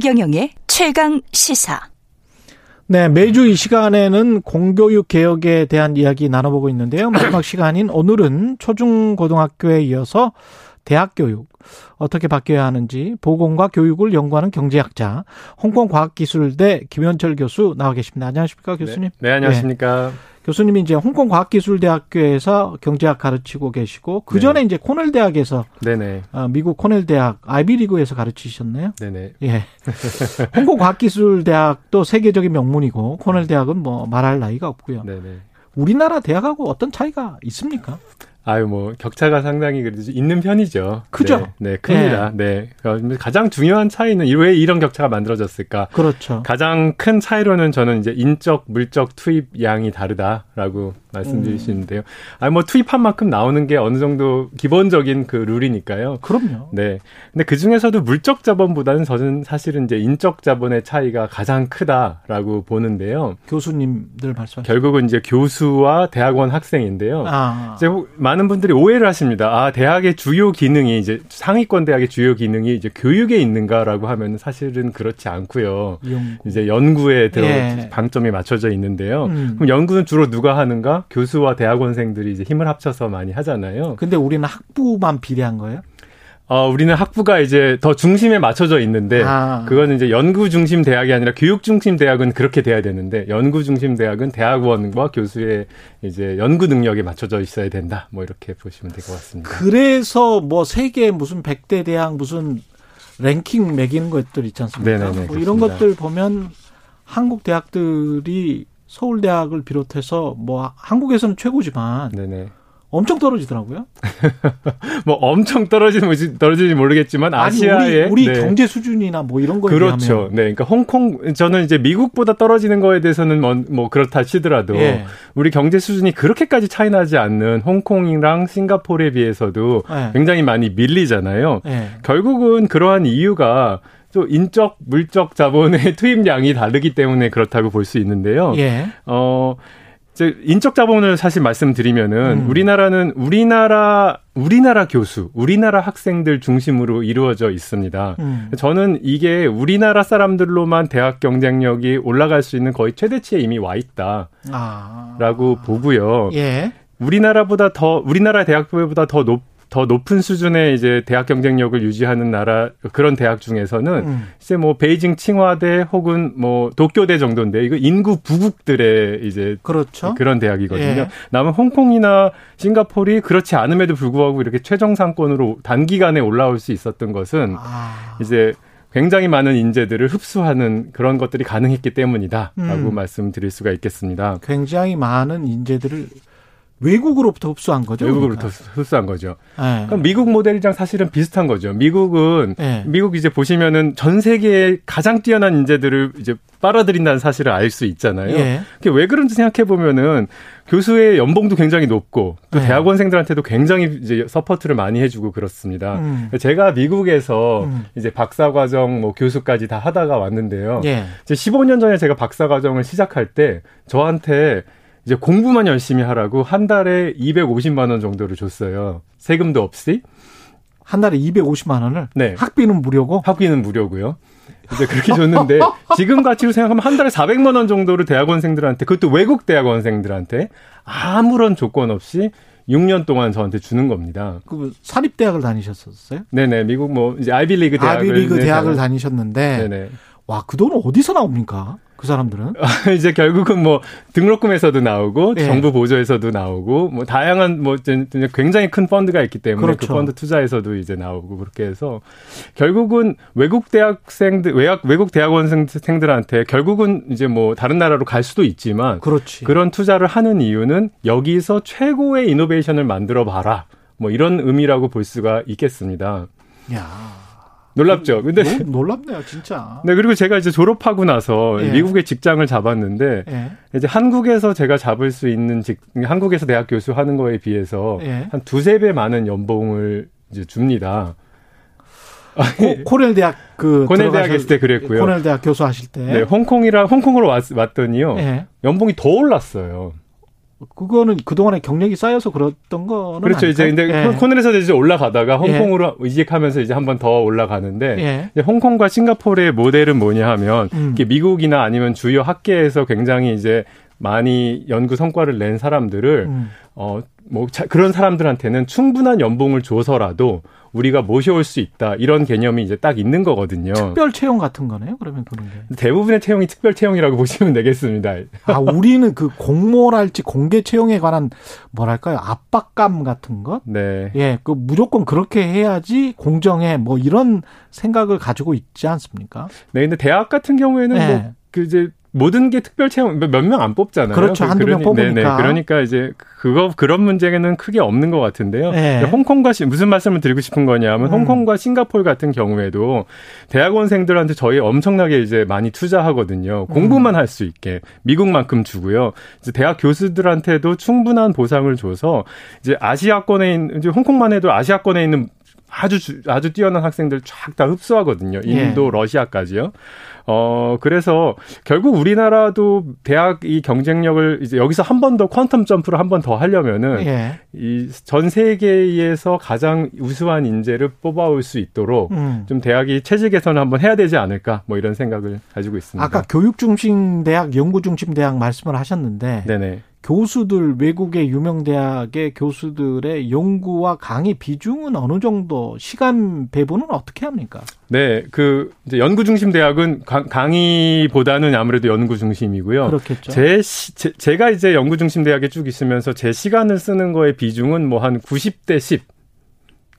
최경영의 최강 시사. 네, 매주 이 시간에는 공교육 개혁에 대한 이야기 나눠보고 있는데요. 마지막 시간인 오늘은 초중고등학교에 이어서 대학 교육 어떻게 바뀌어야 하는지 보건과 교육을 연구하는 경제학자 홍콩 과학기술대 김현철 교수 나와 계십니다. 안녕하십니까 교수님? 네, 네 안녕하십니까? 네. 교수님이 이제 홍콩 과학기술대학교에서 경제학 가르치고 계시고 그 전에 네. 이제 코넬 대학에서 네네. 어, 미국 코넬 대학 아이비리그에서 가르치셨네요. 네네. 예. 홍콩 과학기술대학도 세계적인 명문이고 코넬 대학은 뭐 말할 나이가 없고요. 네네. 우리나라 대학하고 어떤 차이가 있습니까? 아유 뭐 격차가 상당히 그래도 있는 편이죠. 크죠. 네, 네 큽니다. 네. 네. 가장 중요한 차이는 왜 이런 격차가 만들어졌을까? 그렇죠. 가장 큰 차이로는 저는 이제 인적 물적 투입 양이 다르다라고 말씀드릴 수 음. 있는데요. 아니 뭐 투입한 만큼 나오는 게 어느 정도 기본적인 그 룰이니까요. 그럼요. 네. 근데 그 중에서도 물적 자본보다는 저는 사실은 이제 인적 자본의 차이가 가장 크다라고 보는데요. 교수님들 말씀. 결국은 이제 교수와 대학원 학생인데요. 아. 이제 많은 분들이 오해를 하십니다. 아 대학의 주요 기능이 이제 상위권 대학의 주요 기능이 이제 교육에 있는가라고 하면 사실은 그렇지 않고요. 연구. 이제 연구에 들어 예. 방점이 맞춰져 있는데요. 음. 그럼 연구는 주로 누가 하는가? 교수와 대학원생들이 이제 힘을 합쳐서 많이 하잖아요. 근데 우리는 학부만 비례한 거예요? 어, 우리는 학부가 이제 더 중심에 맞춰져 있는데, 아. 그거는 이제 연구 중심 대학이 아니라 교육 중심 대학은 그렇게 돼야 되는데, 연구 중심 대학은 대학원과 교수의 이제 연구 능력에 맞춰져 있어야 된다. 뭐 이렇게 보시면 될 것 같습니다. 그래서 뭐 세계 무슨 백대 대학 무슨 랭킹 매기는 것들 있지 않습니까? 네네네, 뭐 이런 것들 보면 한국 대학들이 서울대학을 비롯해서 뭐 한국에서는 최고지만 네네. 엄청 떨어지더라고요. 뭐 엄청 떨어지는 떨어지지 모르겠지만 아시아의 아니, 우리, 우리 네. 경제 수준이나 뭐 이런 거에 그렇죠. 비하면. 네, 그러니까 홍콩 저는 이제 미국보다 떨어지는 거에 대해서는 뭐, 뭐 그렇다 치더라도 예. 우리 경제 수준이 그렇게까지 차이 나지 않는 홍콩이랑 싱가포르에 비해서도 예. 굉장히 많이 밀리잖아요. 예. 결국은 그러한 이유가 또 인적 물적 자본의 투입량이 다르기 때문에 그렇다고 볼 수 있는데요. 예. 어 인적 자본을 사실 말씀드리면은 음. 우리나라는 우리나라 우리나라 교수, 우리나라 학생들 중심으로 이루어져 있습니다. 음. 저는 이게 우리나라 사람들로만 대학 경쟁력이 올라갈 수 있는 거의 최대치에 이미 와 있다라고 아. 보고요. 예. 우리나라보다 더 우리나라 대학교보다 더 높, 더 높은 수준의 이제 대학 경쟁력을 유지하는 나라 그런 대학 중에서는 음. 이제 뭐 베이징 칭화대 혹은 뭐 도쿄대 정도인데 이거 인구 부국들의 이제 그렇죠. 그런 대학이거든요. 예. 남은 홍콩이나 싱가포르이 그렇지 않음에도 불구하고 이렇게 최정 상권으로 단기간에 올라올 수 있었던 것은 아. 이제 굉장히 많은 인재들을 흡수하는 그런 것들이 가능했기 때문이다라고 음. 말씀드릴 수가 있겠습니다. 굉장히 많은 인재들을 외국으로부터 흡수한 거죠. 외국으로부터 그러니까. 흡수한 거죠. 네. 그럼 미국 모델이랑 사실은 비슷한 거죠. 미국은 네. 미국 이제 보시면은 전 세계에 가장 뛰어난 인재들을 이제 빨아들인다는 사실을 알 수 있잖아요. 네. 그게 왜 그런지 생각해 보면은 교수의 연봉도 굉장히 높고 또 네. 대학원생들한테도 굉장히 이제 support를 많이 해주고 그렇습니다. 음. 제가 미국에서 음. 이제 박사과정 뭐 교수까지 다 하다가 왔는데요. 예. 이제 15년 전에 제가 박사과정을 시작할 때 저한테 이제 공부만 열심히 하라고 한 달에 250만 원 정도를 줬어요. 세금도 없이. 한 달에 250만 원을? 네. 학비는 무료고? 학비는 무료고요. 이제 그렇게 줬는데 지금 가치로 생각하면 한 달에 400만 원 정도를 대학원생들한테 그것도 외국 대학원생들한테 아무런 조건 없이 6년 동안 저한테 주는 겁니다. 그 사립 대학을 다니셨었어요? 네네 미국 뭐 이제 아이비리그 대학을 아이비리그 대학을 다니셨는데 네네. 와 그 돈은 어디서 나옵니까? 그 사람들은 이제 결국은 뭐 등록금에서도 나오고 네. 정부 보조에서도 나오고 뭐 다양한 뭐 굉장히 큰 펀드가 있기 때문에 그 그렇죠. 그 펀드 투자에서도 이제 나오고 그렇게 해서 결국은 외국 대학생들 외학 외국 대학원생들한테 결국은 이제 뭐 다른 나라로 갈 수도 있지만 그렇지. 그런 투자를 하는 이유는 여기서 최고의 이노베이션을 만들어 봐라 뭐 이런 의미라고 볼 수가 있겠습니다. 야. 놀랍죠. 근데 놀랍네요, 진짜. 네, 그리고 제가 이제 졸업하고 나서 예. 미국의 직장을 잡았는데 예. 이제 한국에서 제가 잡을 수 있는 직 한국에서 대학 교수 하는 거에 비해서 예. 한 두세 배 많은 연봉을 이제 줍니다. 코, 코넬 대학 그 코넬 대학 있을 때 그랬고요. 코넬 대학 교수 하실 때. 네, 홍콩이라 홍콩으로 왔, 왔더니요. 예. 연봉이 더 올랐어요. 그거는 그동안에 경력이 쌓여서 그랬던 거는 그렇죠. 아닐까요? 이제 근데 예. 코넬에서 이제 올라가다가 홍콩으로 예. 이직하면서 이제 한 번 더 올라가는데 예. 홍콩과 싱가포르의 모델은 뭐냐 하면 음. 미국이나 아니면 주요 학계에서 굉장히 이제 많이 연구 성과를 낸 사람들을 음. 어뭐 그런 사람들한테는 충분한 연봉을 줘서라도 우리가 모셔올 수 있다 이런 개념이 이제 딱 있는 거거든요. 특별 채용 같은 거네요. 그러면 그런 게 대부분의 채용이 특별 채용이라고 보시면 되겠습니다. 아 우리는 그 공모랄지 공개 채용에 관한 뭐랄까요 압박감 같은 것. 네. 예, 그 무조건 그렇게 해야지 공정해 뭐 이런 생각을 가지고 있지 않습니까? 네, 근데 대학 같은 경우에는 네. 뭐그 이제 모든 게 특별 채용 몇 명 안 뽑잖아요. 그렇죠. 그 한두 명 뽑으니까. 네네. 그러니까 이제 그거 그런 문제는 크게 없는 것 같은데요. 네. 홍콩과 무슨 말씀을 드리고 싶은 거냐면 음. 홍콩과 싱가폴 같은 경우에도 대학원생들한테 저희 엄청나게 이제 많이 투자하거든요. 공부만 음. 할수 있게 미국만큼 주고요. 이제 대학 교수들한테도 충분한 보상을 줘서 이제 아시아권에 있는 이제 홍콩만 해도 아시아권에 있는 아주 아주 뛰어난 학생들 쫙 다 흡수하거든요. 인도, 예. 러시아까지요. 어 그래서 결국 우리나라도 대학 이 경쟁력을 이제 여기서 한 번 더 퀀텀 점프를 한 번 더 하려면은 예. 이전 세계에서 가장 우수한 인재를 뽑아올 수 있도록 음. 좀 대학이 체질 개선을 한번 해야 되지 않을까 뭐 이런 생각을 가지고 있습니다. 아까 교육 중심 대학, 연구 중심 대학 말씀을 하셨는데 네네. 교수들 외국의 유명 대학의 교수들의 연구와 강의 비중은 어느 정도 시간 배분은 어떻게 합니까? 네, 그 이제 연구 중심 대학은 강 의보다는 아무래도 연구 중심이고요. 그렇겠죠. 제, 제 제가 이제 연구 중심 대학에 쭉 있으면서 제 시간을 쓰는 거의 비중은 뭐 한 90대 10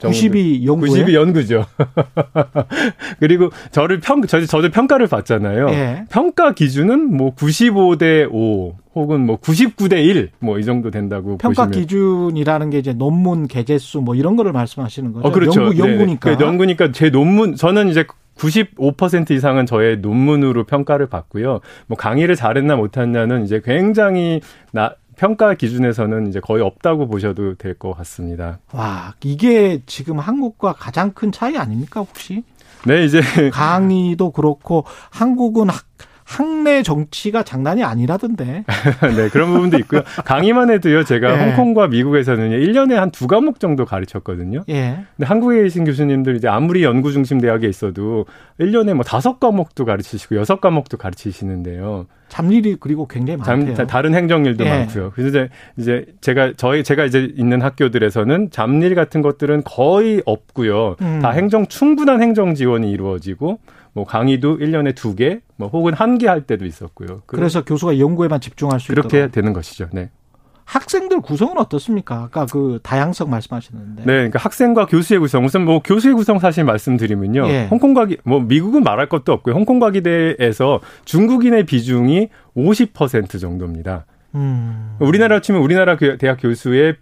90이 연구에 90이 연구죠. 그리고 저를 평 저, 저도 평가를 받잖아요. 예. 평가 기준은 뭐 95대 5 혹은 뭐 99대 1 뭐 이 정도 된다고 평가 보시면. 기준이라는 게 이제 논문 개재수 뭐 이런 거를 말씀하시는 거죠. 어, 그렇죠. 연구 연구니까. 네. 연구니까 제 논문 저는 이제 95% 이상은 저의 논문으로 평가를 받고요. 뭐 강의를 잘했나 못했냐는 이제 굉장히 나 평가 기준에서는 이제 거의 없다고 보셔도 될 것 같습니다. 와, 이게 지금 한국과 가장 큰 차이 아닙니까, 혹시? 네, 이제 강의도 그렇고 한국은 학 학내 정치가 장난이 아니라던데. 네, 그런 부분도 있고요. 강의만 해도요, 제가 예. 홍콩과 미국에서는 1년에 한 두 과목 정도 가르쳤거든요. 예. 근데 한국에 계신 교수님들 이제 아무리 연구 중심 대학에 있어도 1년에 뭐 다섯 과목도 가르치시고 여섯 과목도 가르치시는데요. 잡일이 그리고 굉장히 많대요. 잠, 다른 행정일도 예. 많고요. 그래서 이제, 이제 제가 저희 제가 이제 있는 학교들에서는 잡일 같은 것들은 거의 없고요. 음. 다 행정 충분한 행정 지원이 이루어지고 뭐 강의도 1년에 2개, 뭐 혹은 한 개 할 때도 있었고요. 그래서 교수가 연구에만 집중할 수 그렇게 있도록. 되는 것이죠. 네. 학생들 구성은 어떻습니까? 아까 그 다양성 말씀하셨는데. 네, 그러니까 학생과 교수의 구성. 우선 뭐 교수의 구성 사실 말씀드리면요. 예. 홍콩 과기 뭐 미국은 말할 것도 없고요. 홍콩 과기대에서 중국인의 비중이 50% 정도입니다. 음. 우리나라 치면 우리나라 대학 교수의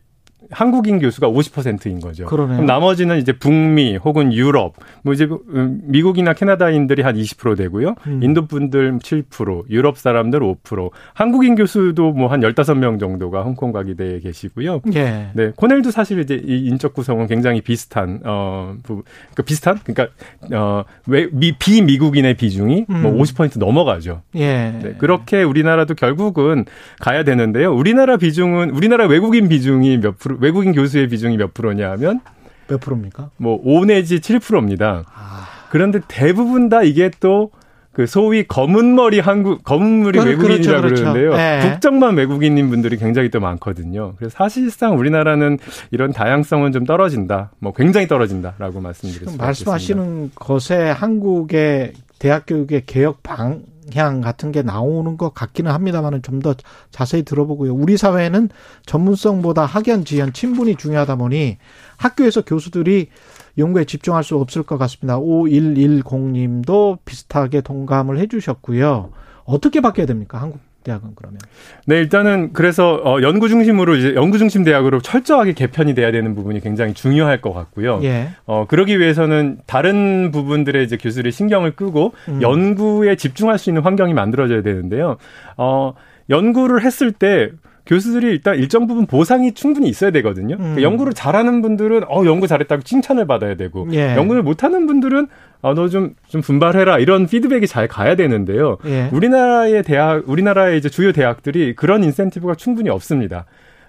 한국인 교수가 50%인 거죠. 그러네요. 그럼 나머지는 이제 북미 혹은 유럽, 뭐 이제 음, 미국이나 캐나다인들이 한 20% 되고요. 음. 인도 분들 7%, 유럽 사람들 5%, 한국인 교수도 뭐 한 15명 정도가 홍콩 과기대에 계시고요. 예. 네. 코넬도 사실 이제 이 인적 구성은 굉장히 비슷한 어그 비슷한 그러니까 어왜 비미국인의 비중이 뭐 음. 뭐50% 넘어가죠. 예. 네. 그렇게 우리나라도 결국은 가야 되는데요. 우리나라 비중은 우리나라 외국인 비중이 몇 프로 외국인 교수의 비중이 몇 프로냐 하면 몇 프로입니까? 뭐 5 내지 7%입니다. 아. 그런데 대부분 다 이게 또 그 소위 검은 머리 한국 검은 머리 그, 외국인이라고 그렇죠, 그렇죠. 그러는데요. 네. 국적만 외국인인 분들이 굉장히 또 많거든요. 그래서 사실상 우리나라는 이런 다양성은 좀 떨어진다. 뭐 굉장히 떨어진다라고 수 말씀하시는 것에 한국의 대학 교육의 개혁 방 방향 같은 게 나오는 것 같기는 합니다만은 좀 더 자세히 들어보고요. 우리 사회는 전문성보다 학연, 지연, 친분이 중요하다 보니 학교에서 교수들이 연구에 집중할 수 없을 것 같습니다. 5110님도 비슷하게 동감을 해 주셨고요. 어떻게 바뀌어야 됩니까? 한국 대학은 그러면? 네, 일단은 그래서 어 연구 중심으로 이제 연구 중심 대학으로 철저하게 개편이 돼야 되는 부분이 굉장히 중요할 것 같고요. 예. 어 그러기 위해서는 다른 부분들의 이제 교수들이 신경을 끄고 음. 연구에 집중할 수 있는 환경이 만들어져야 되는데요. 어 연구를 했을 때 교수들이 일단 일정 부분 보상이 충분히 있어야 되거든요. 음. 연구를 잘하는 분들은 어 연구 잘했다고 칭찬을 받아야 되고 예. 연구를 못하는 분들은 어너좀좀 좀 분발해라 이런 피드백이 잘 가야 되는데요. 예. 우리나라의 대학 우리나라의 이제 주요 대학들이 그런 인센티브가 충분히 없습니다.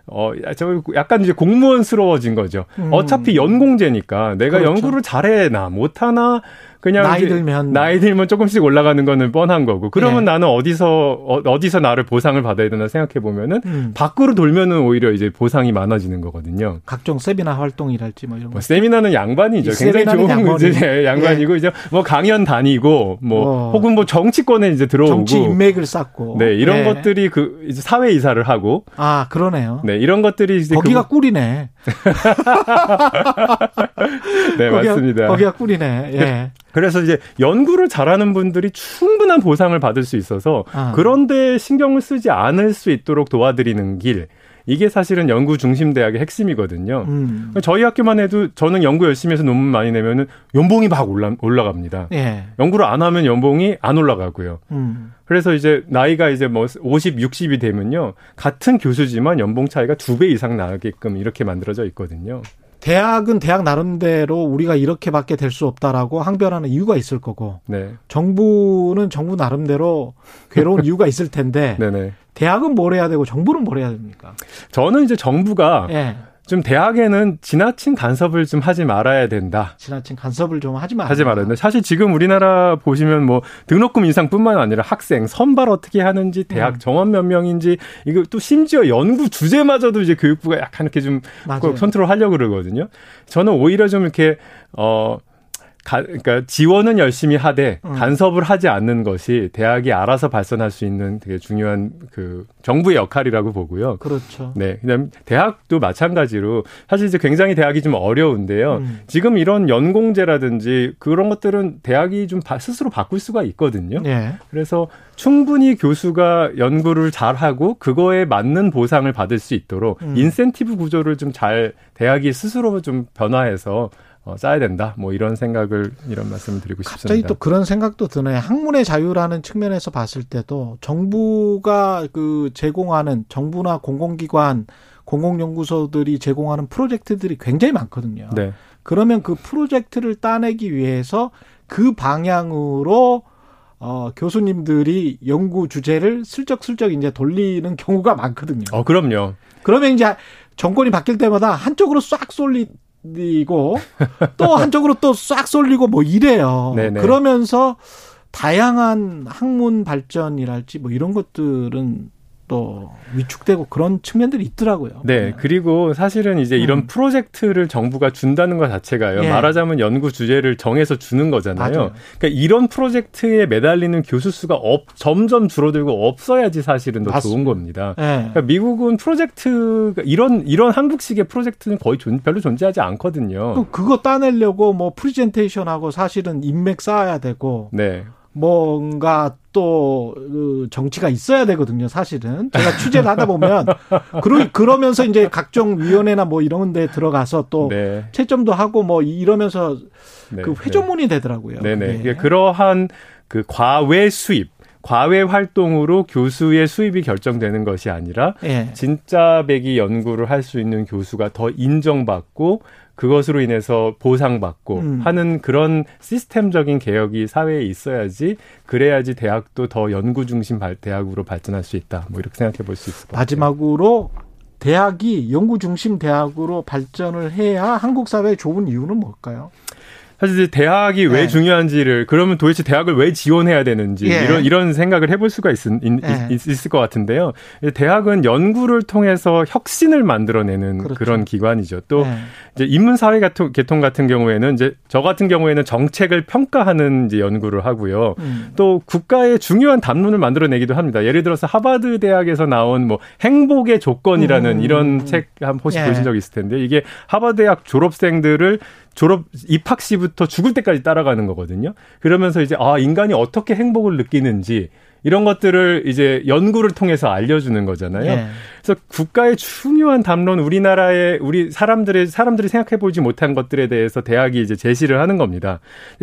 어, 저 약간 이제 공무원스러워진 거죠. 음. 어차피 연공제니까 내가 그렇죠. 연구를 잘해나 못하나 그냥 나이 들면 나이 들면 조금씩 올라가는 거는 뻔한 거고 그러면 네. 나는 어디서 어, 디서 나를 보상을 받아야 되나 생각해 보면은 음. 밖으로 돌면은 오히려 이제 보상이 많아지는 거거든요. 각종 세미나 활동이랄지 뭐 이런 뭐 세미나는 양반이죠. 굉장히 좋은 양반이. 이제 양반이고 예. 이제 뭐 강연 다니고 뭐 어. 혹은 뭐 정치권에 이제 들어오고 정치 인맥을 쌓고 네 이런 예. 것들이 그 이제 사회 이사를 하고 아 그러네요. 네 이런 것들이 이제 거기가 그... 꿀이네. 네 거기가, 맞습니다. 거기가 꿀이네. 예. 그래서 이제 연구를 잘하는 분들이 충분한 보상을 받을 수 있어서 아. 그런데 신경을 쓰지 않을 수 있도록 도와드리는 길. 이게 사실은 연구 중심 대학의 핵심이거든요. 음. 저희 학교만 해도 저는 연구 열심히 해서 논문 많이 내면은 연봉이 막 올라 올라갑니다. 예. 연구를 안 하면 연봉이 안 올라가고요. 음. 그래서 이제 나이가 이제 뭐 50, 60이 되면요. 같은 교수지만 연봉 차이가 두 배 이상 나게끔 이렇게 만들어져 있거든요. 대학은 대학 나름대로 우리가 이렇게밖에 될 수 없다라고 항변하는 이유가 있을 거고 네. 정부는 정부 나름대로 괴로운 이유가 있을 텐데. 대학은 뭘 해야 되고 정부는 뭘 해야 됩니까? 저는 이제 정부가 네. 좀 대학에는 지나친 간섭을 좀 하지 말아야 된다. 지나친 간섭을 좀 하지 말아야 하지 말아야 된다. 사실 지금 우리나라 보시면 뭐 등록금 인상뿐만 아니라 학생 선발 어떻게 하는지 대학 음. 정원 몇 명인지 이거 또 심지어 연구 주제마저도 이제 교육부가 약간 이렇게 좀 컨트롤 하려고 그러거든요. 저는 오히려 좀 이렇게 어 가, 그러니까 지원은 열심히 하되 음. 간섭을 하지 않는 것이 대학이 알아서 발전할 수 있는 되게 중요한 그 정부의 역할이라고 보고요. 그렇죠. 네. 그다음 대학도 마찬가지로 사실 이제 굉장히 대학이 좀 어려운데요. 음. 지금 이런 연공제라든지 그런 것들은 대학이 좀 스스로 바꿀 수가 있거든요. 네. 그래서 충분히 교수가 연구를 잘 하고 그거에 맞는 보상을 받을 수 있도록 음. 인센티브 구조를 좀 잘 대학이 스스로 좀 변화해서 어, 짜야 된다. 뭐 이런 생각을 이런 말씀을 드리고 갑자기 싶습니다. 갑자기 또 그런 생각도 드네. 학문의 자유라는 측면에서 봤을 때도 정부가 그 제공하는 정부나 공공기관, 공공연구소들이 제공하는 프로젝트들이 굉장히 많거든요. 네. 그러면 그 프로젝트를 따내기 위해서 그 방향으로 어, 교수님들이 연구 주제를 슬쩍슬쩍 이제 돌리는 경우가 많거든요. 어, 그럼요. 그러면 이제 정권이 바뀔 때마다 한쪽으로 싹 쏠리 쏠리고 또 한쪽으로 또 싹 쏠리고 뭐 이래요. 네네. 그러면서 다양한 학문 발전이랄지 뭐 이런 것들은 또 위축되고 그런 측면들이 있더라고요. 네, 네. 그리고 사실은 이제 이런 음. 프로젝트를 정부가 준다는 것 자체가요. 예. 말하자면 연구 주제를 정해서 주는 거잖아요. 맞아요. 그러니까 이런 프로젝트에 매달리는 교수 수가 없, 점점 줄어들고 없어야지 사실은 더 맞습니다. 좋은 겁니다. 예. 그러니까 미국은 프로젝트 이런 이런 한국식의 프로젝트는 거의 존, 별로 존재하지 않거든요. 또 그거 따내려고 뭐 프리젠테이션하고 사실은 인맥 쌓아야 되고. 네. 뭔가 또그 정치가 있어야 되거든요, 사실은. 제가 취재를 하다 보면 그러, 그러면서 이제 각종 위원회나 뭐 이런 데 들어가서 또 네. 채점도 하고 뭐 이러면서 네. 그 회전문이 되더라고요. 네네. 네. 그러한 그 과외 수입 과외 활동으로 교수의 수입이 결정되는 것이 아니라 예. 진짜 배기 연구를 할 수 있는 교수가 더 인정받고 그것으로 인해서 보상받고 음. 하는 그런 시스템적인 개혁이 사회에 있어야지 그래야지 대학도 더 연구 중심 대학으로 발전할 수 있다. 뭐 이렇게 생각해 볼 수 있을 것. 마지막으로 대학이 연구 중심 대학으로 발전을 해야 한국 사회에 좋은 이유는 뭘까요? 사실 대학이 왜 네. 중요한지를 그러면 도대체 대학을 왜 지원해야 되는지 예. 이런 이런 생각을 해볼 수가 있, 있, 예. 있 을 것 같은데요. 대학은 연구를 통해서 혁신을 만들어내는 그렇죠. 그런 기관이죠. 또 예. 이제 인문사회 계통 같은 경우에는 이제 저 같은 경우에는 정책을 평가하는 이제 연구를 하고요. 음. 또 국가의 중요한 담론을 만들어내기도 합니다. 예를 들어서 하버드 대학에서 나온 뭐 행복의 조건이라는 음. 이런 책 한 혹시 예. 보신 적 있을 텐데 이게 하버드 대학 졸업생들을 졸업 입학 시부터 죽을 때까지 따라가는 거거든요. 그러면서 이제 아 인간이 어떻게 행복을 느끼는지 이런 것들을 이제 연구를 통해서 알려주는 거잖아요. 네. 그래서 국가의 중요한 담론 우리나라의 우리 사람들의 사람들이 생각해 보지 못한 것들에 대해서 대학이 이제 제시를 하는 겁니다.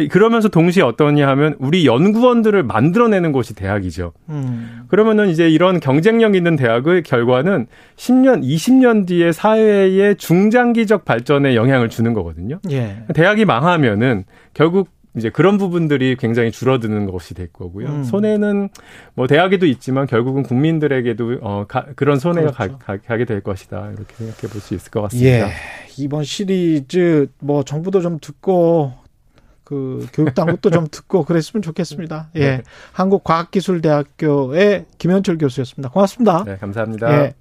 그러면서 동시에 어떠냐 하면 우리 연구원들을 만들어내는 곳이 대학이죠. 음. 그러면은 이제 이런 경쟁력 있는 대학의 결과는 10년, 20년 뒤에 사회의 중장기적 발전에 영향을 주는 거거든요. 예. 대학이 망하면은 결국 이제 그런 부분들이 굉장히 줄어드는 것이 될 거고요. 음. 손해는 뭐 대학에도 있지만 결국은 국민들에게도 어 가, 그런 손해가 그렇죠. 가, 가, 게될 것이다 이렇게 생각해 볼 수 있을 것 같습니다. 예. 이번 시리즈 뭐 정부도 좀 듣고 그 교육 당국도 좀 듣고 그랬으면 좋겠습니다. 예. 네. 한국과학기술대학교의 김현철 교수였습니다. 고맙습니다. 네, 감사합니다. 예.